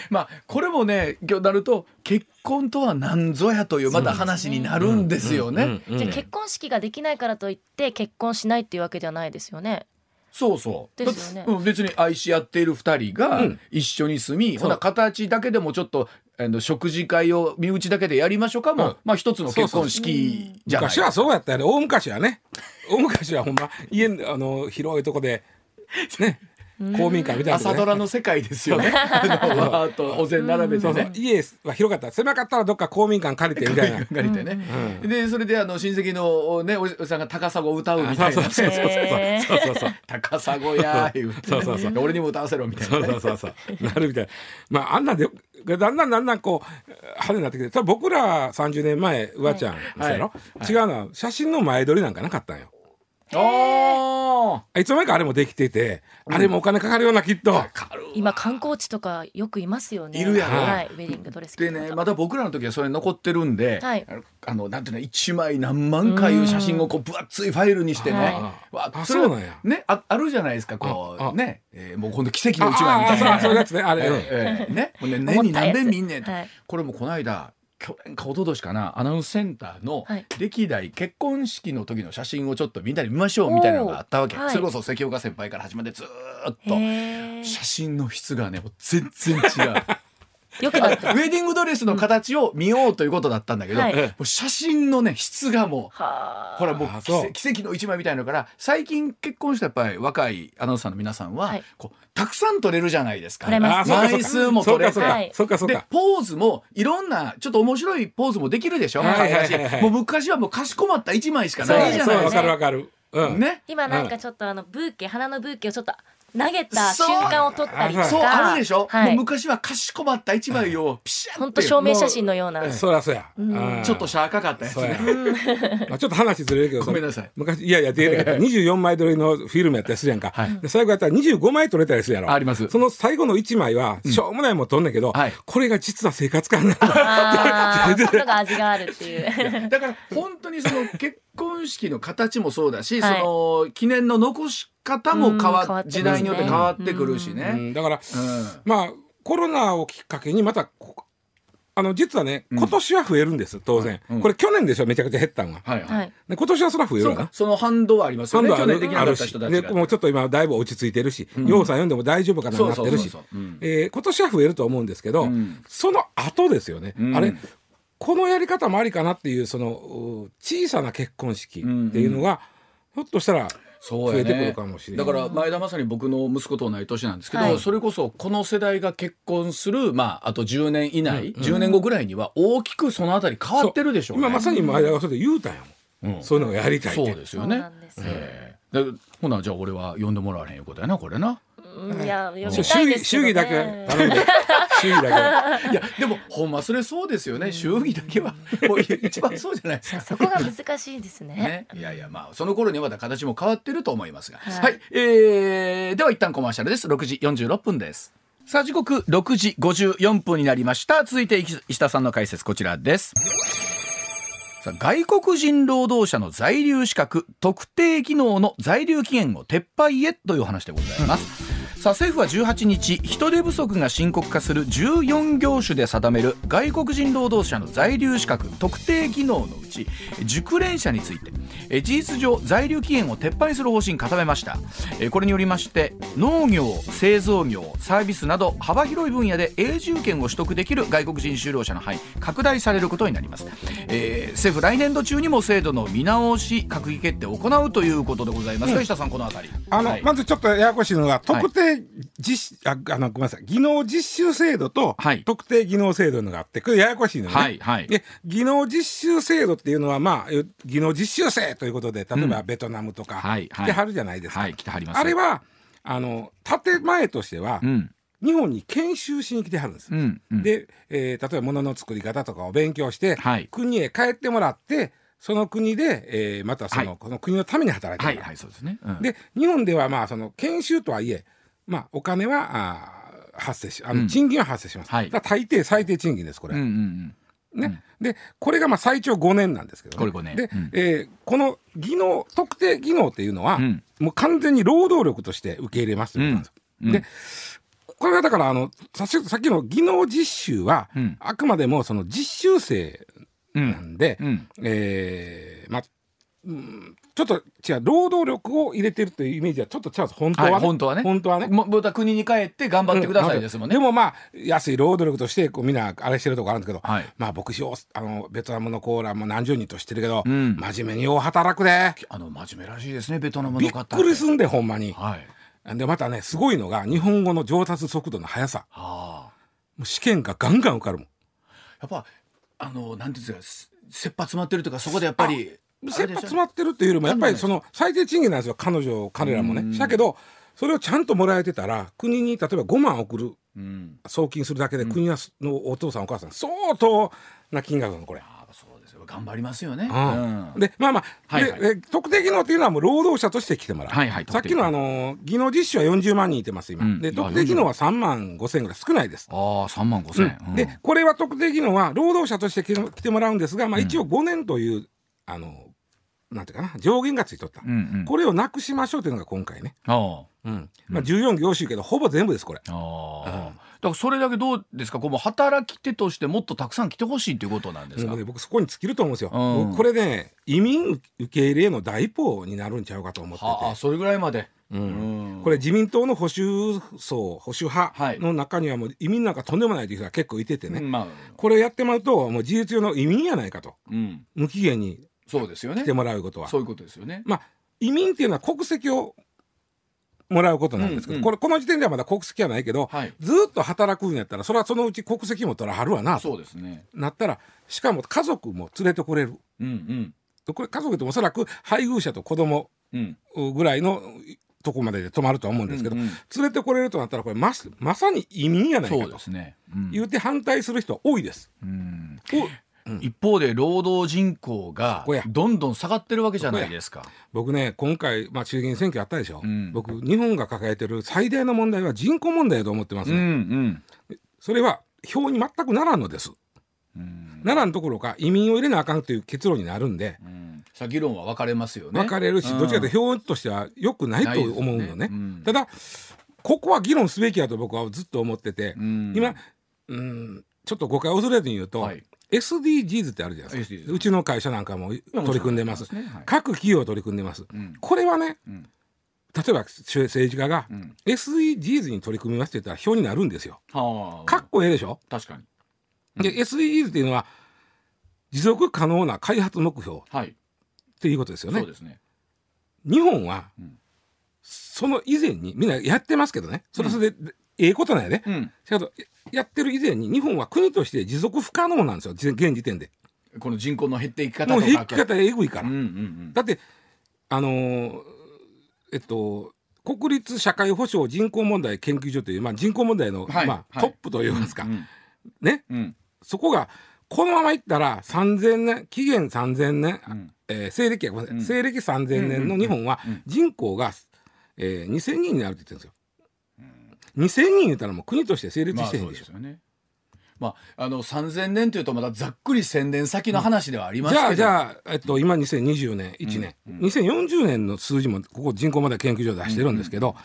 [SPEAKER 1] まあこれもね今日なると結婚とは何ぞやというまた話になるんですよね。
[SPEAKER 3] じゃあ結婚式ができないからといって結婚しないっていうわけではないですよね。
[SPEAKER 1] そうそう。
[SPEAKER 3] ですよね。
[SPEAKER 1] だうん別に愛し合っている二人が
[SPEAKER 2] うん。
[SPEAKER 1] 一緒に住み、
[SPEAKER 2] そう。
[SPEAKER 1] ほな形だけでもちょっとあの食事会を身内だけでやりましょうかも、
[SPEAKER 2] うん。
[SPEAKER 1] まあ一つの結婚式じゃない。
[SPEAKER 2] 昔はそうやったよね。大昔はね。大昔はほんま家あの広いとこでね公民館みたいなね。
[SPEAKER 1] 朝ドラの世界ですよね。あーっとお膳並べてね。
[SPEAKER 2] 家は広かった。ら狭かったらどっか公民館借りてみたいな。
[SPEAKER 1] 借りてね、でそれであの親戚のねおじさんが高砂を歌うみたいな、
[SPEAKER 2] そうそうそう。そうそうそうそう。
[SPEAKER 1] 高砂やー言うて、
[SPEAKER 2] そうそうそう。
[SPEAKER 1] 俺にも歌わせろみたいな
[SPEAKER 2] そう
[SPEAKER 1] ね、
[SPEAKER 2] そうそうそう。なるみたいな。まああんなんでだんだんだんだんこう派手になってきて僕ら30年前うわちゃんそうやろ、違うのは写真の前撮りなんかなかったんよ
[SPEAKER 1] あ
[SPEAKER 2] いつの間にかあれもできてて、あれもお金かかるようなきっと、
[SPEAKER 3] 今観光地とかよくいますよね。
[SPEAKER 1] いるやろ。
[SPEAKER 3] はいウェディングドレス着
[SPEAKER 1] でねまだ僕らの時はそれ残ってるんで、
[SPEAKER 3] はい。
[SPEAKER 1] あのなんていうの一枚何万回いう写真をこう分厚いファイルにしてね、
[SPEAKER 3] は
[SPEAKER 1] わ
[SPEAKER 2] あ
[SPEAKER 1] そ
[SPEAKER 2] うなんや。
[SPEAKER 1] ねああるじゃないですかこ
[SPEAKER 2] ああ。
[SPEAKER 1] うね、えーもう今度奇跡の一枚み
[SPEAKER 2] あ
[SPEAKER 1] たいな。
[SPEAKER 2] あそうそういうやつねあれ、うん
[SPEAKER 1] ええね、年に何遍見んねん
[SPEAKER 3] はい。
[SPEAKER 1] これもこの間去年か一昨年かなアナウンスセンターの
[SPEAKER 3] はい。
[SPEAKER 1] 歴代結婚式の時の写真をちょっとみんなで見ましょうみたいなのがあったわけ、
[SPEAKER 3] はい。
[SPEAKER 1] それこそ関岡先輩から始まってずーっと。写真の質がねもう全然違う
[SPEAKER 3] よくなって
[SPEAKER 1] ウェディングドレスの形を見ようということだったんだけど、
[SPEAKER 3] はい。
[SPEAKER 1] もう写真のね質がもう
[SPEAKER 3] はあ。
[SPEAKER 1] ほらもう奇
[SPEAKER 2] あそう。
[SPEAKER 1] 跡奇跡の一枚みたいのから最近結婚したやっぱり若いアナウンサーの皆さんは、
[SPEAKER 3] はい。
[SPEAKER 1] こうたくさん撮れるじゃないですか。
[SPEAKER 3] 撮れますね。
[SPEAKER 2] あそうかそうか。
[SPEAKER 1] 枚数も撮れて。
[SPEAKER 2] そうか
[SPEAKER 3] はい。
[SPEAKER 1] でポーズもいろんなちょっと面白いポーズもできるでしょ、
[SPEAKER 2] はいはいはい
[SPEAKER 1] もう昔はもうかしこまった一枚しかないじゃないですか。
[SPEAKER 2] かるわかる、うん、
[SPEAKER 1] ね。
[SPEAKER 3] 今なんかちょっとあのブーケ花のブーケをちょっと投げた瞬間を撮ったりとか。
[SPEAKER 1] そう。あるでしょ、
[SPEAKER 3] はい。
[SPEAKER 1] もう昔はかしこまった一枚をピシャッて
[SPEAKER 3] 本当証明写真のような。
[SPEAKER 2] そりゃそうや、
[SPEAKER 3] ん。
[SPEAKER 2] うん。
[SPEAKER 1] ちょっとシャーかかったやつ
[SPEAKER 2] そうや。
[SPEAKER 1] ね。
[SPEAKER 2] まあちょっと話ずれるけど
[SPEAKER 1] ごめんなさい。
[SPEAKER 2] 昔いやいや出るけど24枚撮りのフィルムやったりするやんか、で最後やったら25枚撮れたりするやろ。
[SPEAKER 1] あります。
[SPEAKER 2] その最後の1枚はしょうもないもん撮んねんけど、
[SPEAKER 1] はい。
[SPEAKER 2] これが実は生活感なんだ
[SPEAKER 3] あー。そういうのが味があるっていう。
[SPEAKER 1] だから本当にその結婚式の形もそうだし、
[SPEAKER 3] はい。
[SPEAKER 1] その記念の残し方も変わ
[SPEAKER 3] うん
[SPEAKER 1] 時代によって変わってくるし
[SPEAKER 2] う
[SPEAKER 1] ね。
[SPEAKER 2] んだから
[SPEAKER 1] うん。
[SPEAKER 2] まあコロナをきっかけにまたこあの実はね今年は増えるんです当然、
[SPEAKER 1] うん。
[SPEAKER 2] これ去年でしょめちゃくちゃ減ったんは、
[SPEAKER 1] はい。はい。
[SPEAKER 2] 今年はそれは増えるわな。
[SPEAKER 1] そうか。その反動はありますよね。
[SPEAKER 2] 今度はあるし。もうちょっと今だいぶ落ち着いてるし、ようさん読んでも大丈夫かななってるし。今年は増えると思うんですけど、
[SPEAKER 1] うん。
[SPEAKER 2] その後ですよね、
[SPEAKER 1] うん。
[SPEAKER 2] あれこのやり方もありかなっていうそのう小さな結婚式っていうのが、ひょっとしたら
[SPEAKER 1] そうや
[SPEAKER 2] 増えてくる
[SPEAKER 1] ね
[SPEAKER 2] かもしれない。
[SPEAKER 1] だから前田まさに僕の息子と同い年なんですけど、
[SPEAKER 3] はい。
[SPEAKER 1] それこそこの世代が結婚する、まあ、あと10年以内、10年後ぐらいには大きくそのあたり変わってるでしょうね。
[SPEAKER 2] 今まさに前田がそれで言うたんやもん、
[SPEAKER 1] うん。
[SPEAKER 2] そういうのがやりたいって。
[SPEAKER 3] そう
[SPEAKER 1] ですよね。
[SPEAKER 3] なんですよ。
[SPEAKER 1] ええ。でほなじゃあ俺は呼んでもらわへんいうことやなこれな。
[SPEAKER 3] うんいや読みたいですけど
[SPEAKER 2] 祝儀祝儀だけ
[SPEAKER 3] ね
[SPEAKER 2] 頼んで。<laughs> 祝儀だ
[SPEAKER 1] いやでもほんまそれそうですよね。祝儀だけはもう一番そうじゃないですか。<laughs>
[SPEAKER 3] そこが難しいですね。
[SPEAKER 1] ね、いやいやまあその頃にはまた形も変わってると思いますが。は、
[SPEAKER 3] はい。い
[SPEAKER 1] えーでは一旦コマーシャルです。6時46分です。さあ時刻6時54分になりました。続いて石石田さんの解説こちらです。さあ外国人労働者の在留資格特定技能の在留期限を撤廃へという話でございます、さあ政府は18日人手不足が深刻化する14業種で定める外国人労働者の在留資格特定技能のうち熟練者についてえ事実上在留期限を撤廃する方針固めました。えこれによりまして農業製造業サービスなど幅広い分野で永住権を取得できる外国人就労者の範囲拡大されることになります、えー政府来年度中にも制度の見直し閣議決定を行うということでございますが、石田さんこのあたり。
[SPEAKER 2] あの、
[SPEAKER 1] はい。
[SPEAKER 2] まずちょっとややこしいのが特定実、ああのごめんなさい。技能実習制度と
[SPEAKER 1] はい。
[SPEAKER 2] 特定技能制度のがあってこれややこしいのよね。
[SPEAKER 1] はいはい。
[SPEAKER 2] で技能実習制度っていうのはまあ技能実習生ということで例えばベトナムとか来てはるじゃないですか。
[SPEAKER 1] はい来てはります。
[SPEAKER 2] あれはあの建前としては、
[SPEAKER 1] うん。
[SPEAKER 2] 日本に研修しに来てはるんです。
[SPEAKER 1] うんうん。
[SPEAKER 2] で、えー例えば物の作り方とかを勉強して、
[SPEAKER 1] はい。
[SPEAKER 2] 国へ帰ってもらってその国で、えーまたその,、
[SPEAKER 1] はい。
[SPEAKER 2] この国のために働いて
[SPEAKER 1] はい
[SPEAKER 2] もらう。
[SPEAKER 1] はいそうですね、うん。
[SPEAKER 2] で日本ではまあその研修とはいえ、まあ、お金はあー発生しあ
[SPEAKER 1] うん。
[SPEAKER 2] の賃金は発生します、
[SPEAKER 1] はい。
[SPEAKER 2] だ大抵最低賃金ですこれ、
[SPEAKER 1] うんうんうん。
[SPEAKER 2] ね。でこれがまあ最長5年なんですけど、ね、
[SPEAKER 1] これ5年。
[SPEAKER 2] で、
[SPEAKER 1] うん。
[SPEAKER 2] えーこの技能特定技能っていうのは、
[SPEAKER 1] うん。
[SPEAKER 2] もう完全に労働力として受け入れますということなんですよ、
[SPEAKER 1] うん。
[SPEAKER 2] でこれはだからあのさっきの技能実習は、
[SPEAKER 1] うん。
[SPEAKER 2] あくまでもその実習生
[SPEAKER 1] う
[SPEAKER 2] なんん。で、
[SPEAKER 1] うん。
[SPEAKER 2] えーまあうん。ちょっと違う労働力を入れてるというイメージはちょっと違うんです本当はね、
[SPEAKER 1] はい本当はね。
[SPEAKER 2] 本当はね。
[SPEAKER 1] もまた国に帰って頑張ってくださいですもんね、
[SPEAKER 2] でもまあ安い労働力としてこうみんなあれしてるとこあるんですけど、
[SPEAKER 1] はい。
[SPEAKER 2] まあ僕ようあのベトナムのコーラも何十人としてるけど、
[SPEAKER 1] うん。
[SPEAKER 2] 真面目によう働くで。
[SPEAKER 1] あの真面目らしいですねベトナム
[SPEAKER 2] びっ
[SPEAKER 1] の方
[SPEAKER 2] くりすんでほんまに。
[SPEAKER 1] はい。
[SPEAKER 2] でまたねすごいのが日本語の上達速度の速さ。
[SPEAKER 1] はあ。
[SPEAKER 2] もう試験がガンガン受かるもん。
[SPEAKER 1] やっぱあのなんていうんですか切羽詰まってるとかそこでやっぱり
[SPEAKER 2] 切羽詰まってるっていうよりもやっぱりその最低賃金なんですよ。彼女彼らも
[SPEAKER 1] うん。
[SPEAKER 2] ねだけどそれをちゃんともらえてたら国に例えば5万送る。
[SPEAKER 1] うん。
[SPEAKER 2] 送金するだけで国はのお父さんお母さん相当な金額なのこれ。
[SPEAKER 1] ああそうですよ。頑張りますよね。
[SPEAKER 2] うん。
[SPEAKER 1] うん。
[SPEAKER 2] でまあまあ、
[SPEAKER 1] はいはい。
[SPEAKER 2] でで特定技能っていうのはもう労働者として来てもらう、
[SPEAKER 1] はいはい
[SPEAKER 2] さっきのあの技能実習は40万人いてます今、
[SPEAKER 1] うん。
[SPEAKER 2] で特定技能は3万5千ぐらい少ないです、
[SPEAKER 1] ああ3万5千。
[SPEAKER 2] うん。でこれは特定技能は労働者として来て来てもらうんですが、まあ、一応5年という、あのなんていうかな上限がついとった、
[SPEAKER 1] うんうん。
[SPEAKER 2] これをなくしましょうというのが今回ね、
[SPEAKER 1] あ
[SPEAKER 2] うん。まあ、14業種けどほぼ全部ですこれ。うん
[SPEAKER 1] だからそれだけどうですか？こう働き手としてもっとたくさん来てほしいということなんですか？
[SPEAKER 2] ね僕そこに尽きると思うんですよ。
[SPEAKER 1] うん。
[SPEAKER 2] 僕これね移民受け入れの第一歩になるんちゃうかと思ってて。
[SPEAKER 1] はあそれぐらいまで。
[SPEAKER 2] うん。
[SPEAKER 1] うん。
[SPEAKER 2] これ自民党の保守層保守
[SPEAKER 1] はい。
[SPEAKER 2] 派の中にはもう移民なんかとんでもないという人が結構いててね、
[SPEAKER 1] まあ。
[SPEAKER 2] これやってもらうともう事実上の移民やないかと。
[SPEAKER 1] うん。
[SPEAKER 2] 無期限に
[SPEAKER 1] そうですよね。
[SPEAKER 2] 来てもらうことは、
[SPEAKER 1] そういうことですよね。
[SPEAKER 2] まあ移民っていうのは国籍をもらうことなんですけど、
[SPEAKER 1] うんうん。
[SPEAKER 2] これこの時点ではまだ国籍はないけど、
[SPEAKER 1] はい。
[SPEAKER 2] ずっと働くんやったらそれはそのうち国籍も取らはるわな
[SPEAKER 1] そ
[SPEAKER 2] と
[SPEAKER 1] うですね。
[SPEAKER 2] なったらしかも家族も連れてこれる。
[SPEAKER 1] うんうん。
[SPEAKER 2] これ家族っておそらく配偶者と子供
[SPEAKER 1] うん。
[SPEAKER 2] ぐらいのとこまでで泊まるとは思うんですけど、
[SPEAKER 1] うんうん。
[SPEAKER 2] 連れてこれるとなったらこれままさに移民やないかと。
[SPEAKER 1] そうですね。うん。
[SPEAKER 2] 言うて反対する人は多いです。
[SPEAKER 1] うん
[SPEAKER 2] お
[SPEAKER 1] 一方で労働人口がどんどん下がってるわけじゃないですか。
[SPEAKER 2] 僕ね今回、まあ、衆議院選挙あったでしょ、
[SPEAKER 1] うん。
[SPEAKER 2] 僕日本が抱えてる最大の問題は人口問題だと思ってます
[SPEAKER 1] うんう
[SPEAKER 2] ね、
[SPEAKER 1] ん。
[SPEAKER 2] それは票に全くならんのです。
[SPEAKER 1] うん。
[SPEAKER 2] ならんところか移民を入れなあかんという結論になるんで。
[SPEAKER 1] うん。さあ議論は分かれますよね。
[SPEAKER 2] 分かれるし、
[SPEAKER 1] うん。
[SPEAKER 2] どっちかというと票としては良くないと思うのね。
[SPEAKER 1] ね。うん。
[SPEAKER 2] ただここは議論すべきやと僕はずっと思ってて、
[SPEAKER 1] うん。
[SPEAKER 2] 今うんちょっと誤解を恐れずに言うと、
[SPEAKER 1] はい
[SPEAKER 2] SDGs ってあるじゃないですか。うちの会社なんかも取り組んでます。各企業取り組んでます、
[SPEAKER 1] うん。
[SPEAKER 2] これはね
[SPEAKER 1] うん。
[SPEAKER 2] 例えば政治家が
[SPEAKER 1] うん。
[SPEAKER 2] SDGs に取り組みますって言ったら票になるんですよ。
[SPEAKER 1] はあ。
[SPEAKER 2] かっこええでしょ、
[SPEAKER 1] 確かに。
[SPEAKER 2] で SDGs っていうのは持続可能な開発目標。っ
[SPEAKER 1] はい。
[SPEAKER 2] ていうことですよね。
[SPEAKER 1] ね。
[SPEAKER 2] 日本は、
[SPEAKER 1] うん。
[SPEAKER 2] その以前にみんなやってますけどね。それはそれで、でええことなんやで。
[SPEAKER 1] うん。
[SPEAKER 2] けどややってる以前に日本は国として持続不可能なんですよ。じ現時点で。
[SPEAKER 1] この人口の減っていき方
[SPEAKER 2] もう減り方えぐいから。
[SPEAKER 1] うんうんうん。
[SPEAKER 2] だってあのーえっと国立社会保障人口問題研究所という、まあ、人口問題の、
[SPEAKER 1] はい
[SPEAKER 2] まあ、
[SPEAKER 1] はい。
[SPEAKER 2] トップといいますか、
[SPEAKER 1] うん
[SPEAKER 2] ね。
[SPEAKER 1] うん。
[SPEAKER 2] そこがこのままいったら3000年紀元3000年、
[SPEAKER 1] うん。
[SPEAKER 2] えー西暦
[SPEAKER 1] うん。
[SPEAKER 2] 西暦3000年の日本は
[SPEAKER 1] うん
[SPEAKER 2] 人口が、えー、2000人になるって言ってるんですよ。2000人言ったらもう国として成立
[SPEAKER 1] まあ
[SPEAKER 2] してへんでしょ。
[SPEAKER 1] そうですよね。まああの3000年というとまだざっくり1000年先の話ではありますけど。
[SPEAKER 2] じゃあじゃあ、えっと、今2020年1年、2040年の数字もここ人口まで研究所で出してるんですけど、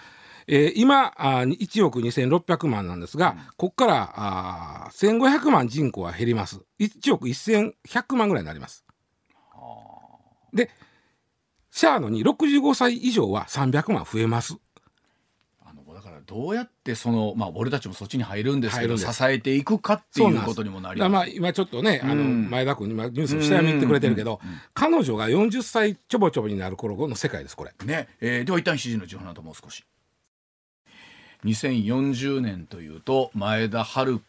[SPEAKER 2] えー今あー1億2600万なんですが、ここからあー1500万人口は減ります。1億1100万ぐらいになります。でシャアのに65歳以上は300万増えます。
[SPEAKER 1] どうやってそのまあ俺たちもそっちに入るんですけど支えていくかっていうことにもなります。
[SPEAKER 2] まあ今ちょっとね、あの
[SPEAKER 1] うん。
[SPEAKER 2] 前田君今ニュースの下読み言ってくれてるけど、彼女が40歳ちょぼちょぼになる頃の世界ですこれ。
[SPEAKER 1] ね、えーでは一旦7時の情報などもう少し。2040年というと前田遥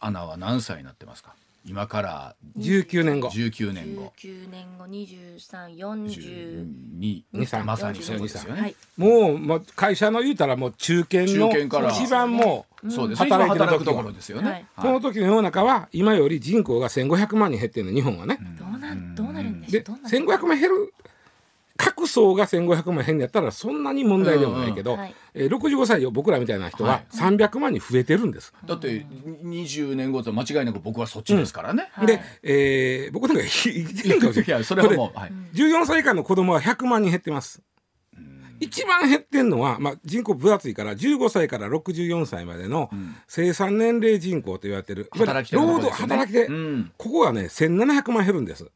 [SPEAKER 1] アナは何歳になってますか？今から
[SPEAKER 2] 19年後。
[SPEAKER 1] 19年後。
[SPEAKER 3] 19年後2340
[SPEAKER 1] 12
[SPEAKER 2] 23
[SPEAKER 1] まさにそうですよね、
[SPEAKER 3] はい。
[SPEAKER 2] もう、まあ、会社の言うたらもう中堅の
[SPEAKER 1] 中堅から。
[SPEAKER 2] 一番もう、
[SPEAKER 1] そうです。ね
[SPEAKER 2] 働いてる
[SPEAKER 1] くところですよね、
[SPEAKER 3] はい。
[SPEAKER 2] その時の世の中は今より人口が1500万人減ってるの日本はね。
[SPEAKER 3] どうなんどうなるんでしょ
[SPEAKER 2] で
[SPEAKER 3] うどうなる
[SPEAKER 2] 1500万減る各層が1500万減んやったらそんなに問題でもないけど、
[SPEAKER 3] うんうん。はい
[SPEAKER 2] えー65歳よ僕らみたいな人
[SPEAKER 1] は
[SPEAKER 2] はい。300万人増えてるんです。
[SPEAKER 1] だって20年後と間違いなく僕はそっちですからね、
[SPEAKER 3] はい。
[SPEAKER 2] で、えー僕なんか生きてるかもしれない。<laughs>
[SPEAKER 1] いやそれはもう、はい。
[SPEAKER 2] 14歳以下の子供は100万人減ってます。一番減ってんのは、まあ、人口分厚いから15歳から64歳までの生産年齢人口と言われてる、
[SPEAKER 1] 働き手の
[SPEAKER 2] 労働働き手、
[SPEAKER 1] うん。
[SPEAKER 2] ここがね1700万減るんです。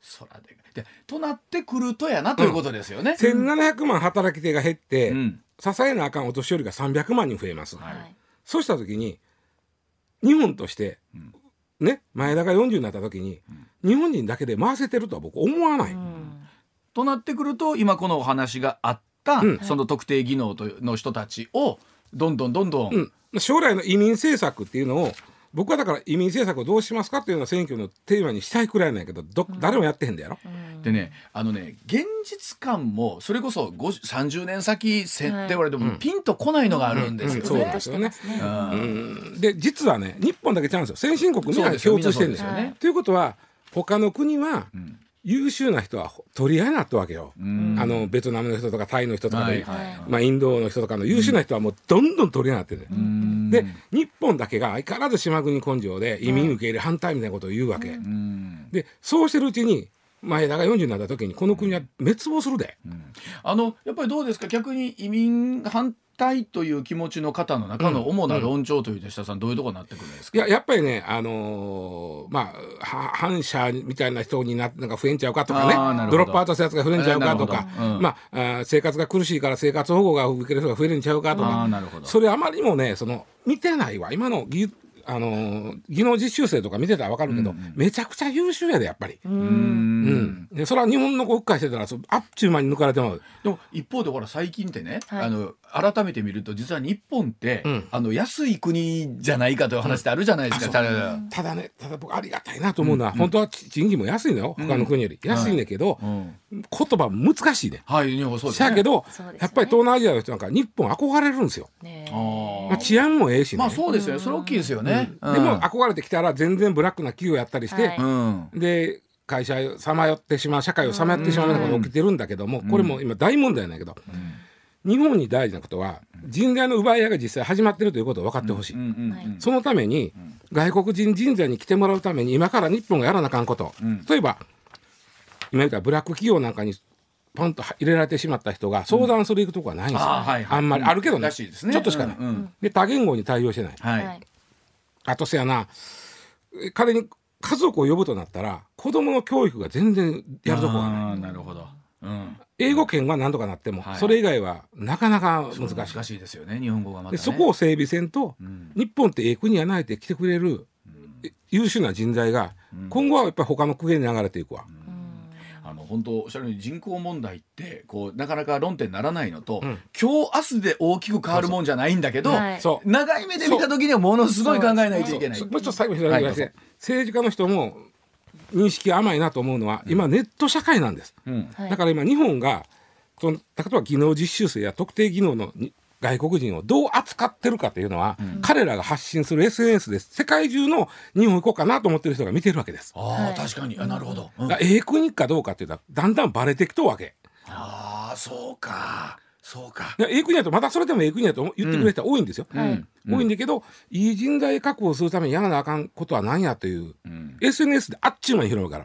[SPEAKER 1] そらで。でとなってくるとやなということですよね、
[SPEAKER 2] 1700万働き手が減って、
[SPEAKER 1] うん。
[SPEAKER 2] 支えなあかんお年寄りが300万人増えます。
[SPEAKER 1] はい。
[SPEAKER 3] はい。
[SPEAKER 2] そうした時に日本として、ね前田が40になった時に、日本人だけで回せてるとは僕思わない。
[SPEAKER 3] うん。
[SPEAKER 1] となってくると今このお話があった、
[SPEAKER 2] うん。
[SPEAKER 1] その特定技能との人たちをどんどんどんどん、
[SPEAKER 2] うん、将来の移民政策っていうのを僕はだから移民政策をどうしますかっていうのを選挙のテーマにしたいくらいなんやけどど誰もやってへんだやろ、
[SPEAKER 1] でねあのね現実感もそれこそ50 30年先設定言われてもピンとこないのがあるんですよ
[SPEAKER 2] うんそうですよね。
[SPEAKER 1] うん。
[SPEAKER 2] うん。で実はね日本だけちゃうんですよ。先進国みんな
[SPEAKER 1] そうですよ
[SPEAKER 2] 共通してるんですよね。ということは他の国は優秀な人は取り合いになったわけよ。
[SPEAKER 1] ん。
[SPEAKER 2] あのベトナムの人とかタイの人とかで、まあ、インドの人とかの優秀な人はもうどんどん取り合いになってる、
[SPEAKER 1] ん。
[SPEAKER 2] で日本だけが相変わらず島国根性で移民受け入れ反対みたいなことを言うわけ。
[SPEAKER 1] うん。
[SPEAKER 2] でそうしてるうちに前田が40になった時にこの国は滅亡するで。
[SPEAKER 1] あのやっぱりどうですか？逆に移民反対という気持ちの方の中の主な論調というと下さんどういうところになってくるんですか？
[SPEAKER 2] いややっぱりね、あのーまあは反社みたいな人にななんか増えんちゃうかとかね。ドロップアウトしたやつが増えんちゃうかとか、
[SPEAKER 1] うん。
[SPEAKER 2] まああー生活が苦しいから生活保護が受ける人が増えるんちゃうかと
[SPEAKER 1] あ
[SPEAKER 2] かそれあまりにもねその見てないわ。今の技あのー技能実習生とか見てたら分かるけど、めちゃくちゃ優秀やでやっぱり。
[SPEAKER 1] う
[SPEAKER 2] うんん、でそれは日本の国会してたらそうあっちゅう間に抜かれてまう。
[SPEAKER 1] でも一方でほら最近ってね、
[SPEAKER 3] はい
[SPEAKER 1] あの改めて見ると実は日本って、
[SPEAKER 2] うん
[SPEAKER 1] あの安い国じゃないかという話ってあるじゃないですか。ただ
[SPEAKER 2] ただねただ僕ありがたいなと思うのは、本当は賃金も安いのよ他の国より、安いねんけど、
[SPEAKER 1] うん
[SPEAKER 2] 言葉難しいね。
[SPEAKER 1] はい、日本そうですね。
[SPEAKER 2] けど、やっぱり東南アジアの人なんか日本憧れるんですよ。
[SPEAKER 3] ね
[SPEAKER 2] まあ、治安もええしね。
[SPEAKER 1] まあそうですよね。それ大きいですよね。うん。
[SPEAKER 2] でも憧れてきたら全然ブラックな企業やったりして、
[SPEAKER 3] はい。
[SPEAKER 1] うん。
[SPEAKER 2] で会社をさまよってしまう社会をさまよってしまうようなことが起きてるんだけども、これも今大問題なんやけど、日本に大事なことは人材の奪い合いが実際始まってるということを分かってほしい。
[SPEAKER 1] うんうん
[SPEAKER 3] はい。
[SPEAKER 2] そのために外国人人材に来てもらうために今から日本がやらなあかんこと、
[SPEAKER 1] ん。
[SPEAKER 2] 例えば今言ったブラック企業なんかにポンと入れられてしまった人が相談する行くとこはないんですよ、
[SPEAKER 1] あ
[SPEAKER 2] んまり。あるけどね。
[SPEAKER 1] らしいですね。
[SPEAKER 2] ちょっとしかない、
[SPEAKER 1] うん。うん。
[SPEAKER 2] で多言語に対応してないあとせやなえ仮に家族を呼ぶとなったら子供の教育が全然やるとこがない
[SPEAKER 1] なるほど。うん。
[SPEAKER 2] 英語圏は何とかなっても、
[SPEAKER 1] はい
[SPEAKER 2] それ以外はなかなか難しい
[SPEAKER 1] 難しいですよね。日本語がまた、ね。
[SPEAKER 2] でそこを整備せんと、
[SPEAKER 1] ん
[SPEAKER 2] 日本ってええ国やないって来てくれる、え優秀な人材が、今後はやっぱり他の国に流れていくわ、
[SPEAKER 1] あの本当おっしゃるように人口問題ってこうなかなか論点にならないのと、
[SPEAKER 2] ん。
[SPEAKER 1] 今日明日で大きく変わるもんじゃないんだけど、
[SPEAKER 3] はい。
[SPEAKER 2] そう。
[SPEAKER 1] 長い目で見た時にはものすごい考えないといけない。
[SPEAKER 2] もう。ちょっと最後に
[SPEAKER 1] はい
[SPEAKER 2] 政治家の人も認識甘いなと思う。のは、今ネット社会なんです、
[SPEAKER 1] う。ん
[SPEAKER 3] はい
[SPEAKER 2] だから今日本がその例えば技能実習生や特定技能のに外国人をどう扱ってるかというのは、彼らが発信する SNS で世界中の日本行こうかなと思ってる人が見てるわけです。
[SPEAKER 1] ああ、
[SPEAKER 3] はい。
[SPEAKER 1] 確かに。あなるほど。うん。
[SPEAKER 2] 国かどうかっていうのはだんだんバレてきとるわけ。
[SPEAKER 1] ああそうか。そうか。
[SPEAKER 2] でええ国やとまたそれでもええ国やと言ってくれる人は多いんですよ。
[SPEAKER 3] はい。
[SPEAKER 2] 多いんだけど、いい人材確保するためにやらなあかんことは何やという、
[SPEAKER 1] ん。
[SPEAKER 2] SNS であっちゅう間に広がる。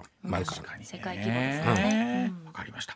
[SPEAKER 1] かにね。
[SPEAKER 3] 世界規模ですよね。
[SPEAKER 1] わかりました。